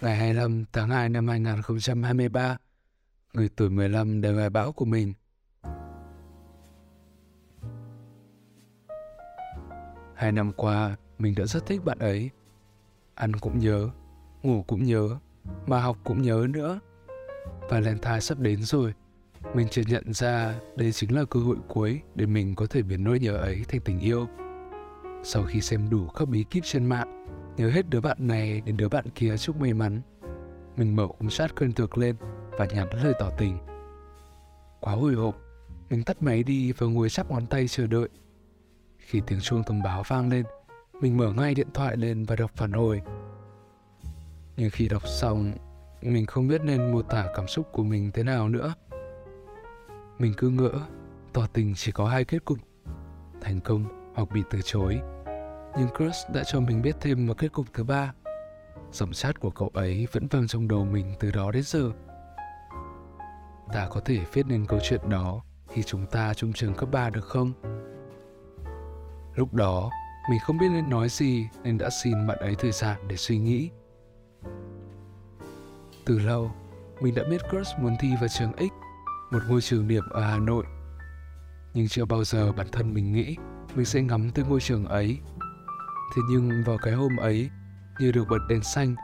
ngày 25 tháng 2 năm 2023, người tuổi 15 đều bài bão của mình. Hai năm qua, mình đã rất thích bạn ấy. Ăn cũng nhớ, ngủ cũng nhớ, mà học cũng nhớ nữa. Valentine sắp đến rồi. Mình chợt nhận ra đây chính là cơ hội cuối để mình có thể biến nỗi nhớ ấy thành tình yêu. Sau khi xem đủ các bí kíp trên mạng, nhớ hết đứa bạn này đến đứa bạn kia chúc may mắn. Mình mở ống chat quen thuộc lên và nhắn lời tỏ tình. Quá hồi hộp, mình tắt máy đi và ngồi chắp ngón tay chờ đợi. Khi tiếng chuông thông báo vang lên, mình mở ngay điện thoại lên và đọc phản hồi. Nhưng khi đọc xong, mình không biết nên mô tả cảm xúc của mình thế nào nữa. Mình cứ ngỡ, tỏ tình chỉ có hai kết cục, thành công hoặc bị từ chối. Nhưng Chris đã cho mình biết thêm một kết cục thứ ba. Giọng chat của cậu ấy vẫn vang trong đầu mình từ đó đến giờ. Ta có thể viết nên câu chuyện đó khi chúng ta chung trường cấp 3 được không? Lúc đó, mình không biết nên nói gì nên đã xin bạn ấy thời gian để suy nghĩ. Từ lâu, mình đã biết Chris muốn thi vào trường X, một ngôi trường điểm ở Hà Nội. Nhưng chưa bao giờ bản thân mình nghĩ mình sẽ ngắm tới ngôi trường ấy. Thế nhưng vào cái hôm ấy, như được bật đèn xanh,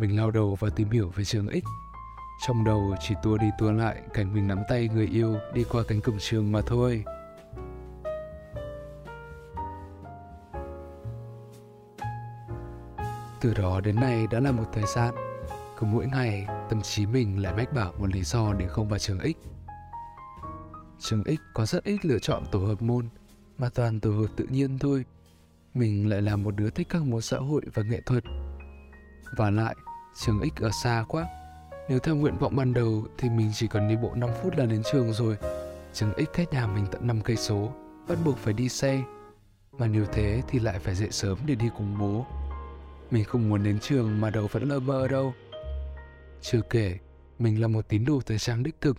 mình lao đầu và tìm hiểu về trường X. Trong đầu chỉ tua đi tua lại cảnh mình nắm tay người yêu đi qua cánh cổng trường mà thôi. Từ đó đến nay đã là một thời gian cứ mỗi ngày tâm trí mình lại mách bảo một lý do để không vào trường X. Trường X có rất ít lựa chọn tổ hợp môn, mà toàn tổ hợp tự nhiên thôi. Mình lại là một đứa thích các môn xã hội và nghệ thuật. Và lại, trường X ở xa quá. Nếu theo nguyện vọng ban đầu thì mình chỉ cần đi bộ 5 phút là đến trường rồi. Trường X cách nhà mình tận 5 cây số, bắt buộc phải đi xe. Mà nếu thế thì lại phải dậy sớm để đi cùng bố. Mình không muốn đến trường mà đầu vẫn lơ mơ đâu. Chưa kể, mình là một tín đồ thời trang đích thực,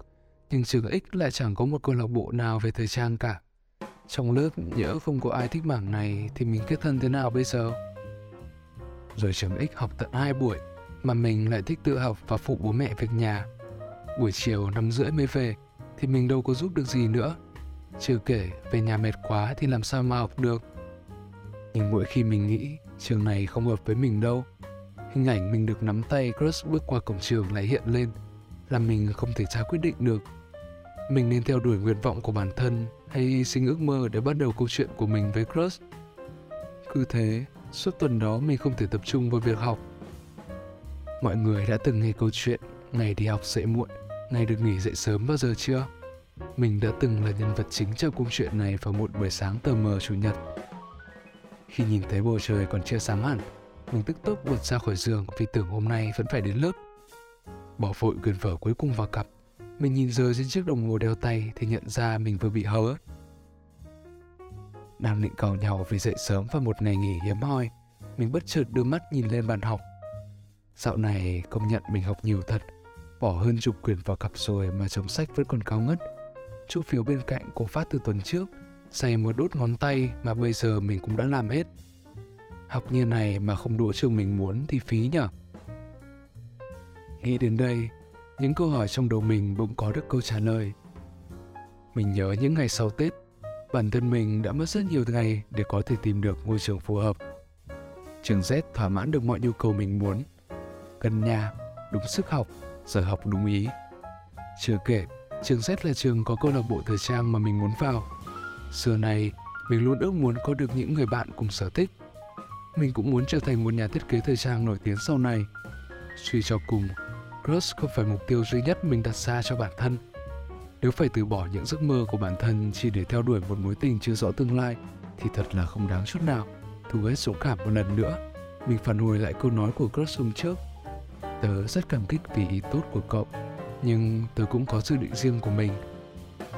nhưng trường X lại chẳng có một câu lạc bộ nào về thời trang cả. Trong lớp nhỡ không có ai thích mảng này thì mình kết thân thế nào bây giờ? Rồi trường X học tận hai buổi, mà mình lại thích tự học và phụ bố mẹ việc nhà. Buổi chiều năm rưỡi mới về, thì mình đâu có giúp được gì nữa. trừ kể, về nhà mệt quá thì làm sao mà học được. Nhưng mỗi khi mình nghĩ trường này không hợp với mình đâu, Hình ảnh mình được nắm tay Crush bước qua cổng trường lại hiện lên, làm mình không thể ra quyết định được. Mình nên theo đuổi nguyện vọng của bản thân hay hy sinh ước mơ để bắt đầu câu chuyện của mình với Crush. Cứ thế, suốt tuần đó mình không thể tập trung vào việc học. Mọi người đã từng nghe câu chuyện ngày đi học dậy muộn, ngày được nghỉ dậy sớm bao giờ chưa? Mình đã từng là nhân vật chính trong câu chuyện này vào một buổi sáng tờ mờ chủ nhật. Khi nhìn thấy bầu trời còn chưa sáng hẳn, mình tức tốc vượt ra khỏi giường vì tưởng hôm nay vẫn phải đến lớp. Bỏ vội quyền vở cuối cùng vào cặp, mình nhìn giờ trên chiếc đồng hồ đeo tay thì nhận ra mình vừa bị hớ. Đang định cầu nhau vì dậy sớm và một ngày nghỉ hiếm hoi, mình bất chợt đưa mắt nhìn lên bàn học. Dạo này công nhận mình học nhiều thật, bỏ hơn chục quyển vào cặp rồi mà chống sách vẫn còn cao ngất. Chỗ phiếu bên cạnh cô phát từ tuần trước, dày một đốt ngón tay mà bây giờ mình cũng đã làm hết. Học như này mà không đỗ trường mình muốn thì phí nhở. Nghĩ đến đây, những câu hỏi trong đầu mình bỗng có được câu trả lời. Mình nhớ những ngày sau Tết, bản thân mình đã mất rất nhiều ngày để có thể tìm được ngôi trường phù hợp. Trường Z thỏa mãn được mọi nhu cầu mình muốn. Gần nhà, đúng sức học, giờ học đúng ý. Chưa kể, trường Z là trường có câu lạc bộ thời trang mà mình muốn vào. Xưa này, mình luôn ước muốn có được những người bạn cùng sở thích mình cũng muốn trở thành một nhà thiết kế thời trang nổi tiếng sau này. Suy cho cùng, Crush không phải mục tiêu duy nhất mình đặt ra cho bản thân. Nếu phải từ bỏ những giấc mơ của bản thân chỉ để theo đuổi một mối tình chưa rõ tương lai thì thật là không đáng chút nào. Thu hết dũng cảm một lần nữa, mình phản hồi lại câu nói của Crush hôm trước. Tớ rất cảm kích vì ý tốt của cậu, nhưng tớ cũng có dự định riêng của mình.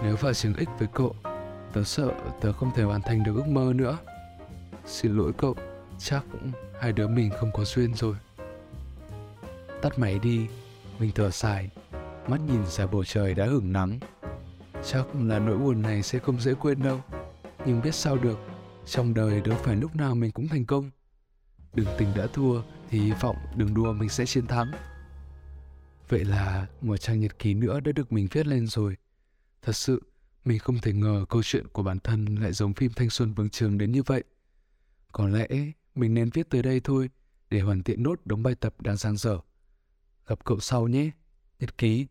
Nếu vào trường ích với cậu, tớ sợ tớ không thể hoàn thành được ước mơ nữa. Xin lỗi cậu, chắc hai đứa mình không có duyên rồi tắt máy đi mình thở dài mắt nhìn ra bầu trời đã hửng nắng chắc là nỗi buồn này sẽ không dễ quên đâu nhưng biết sao được trong đời đâu phải lúc nào mình cũng thành công đường tình đã thua thì hy vọng đường đua mình sẽ chiến thắng. Vậy là một trang nhật ký nữa đã được mình viết lên rồi. Thật sự, mình không thể ngờ câu chuyện của bản thân lại giống phim thanh xuân vương trường đến như vậy. Có lẽ mình nên viết tới đây thôi để hoàn thiện nốt đống bài tập đang sang dở. Gặp cậu sau nhé. Nhật ký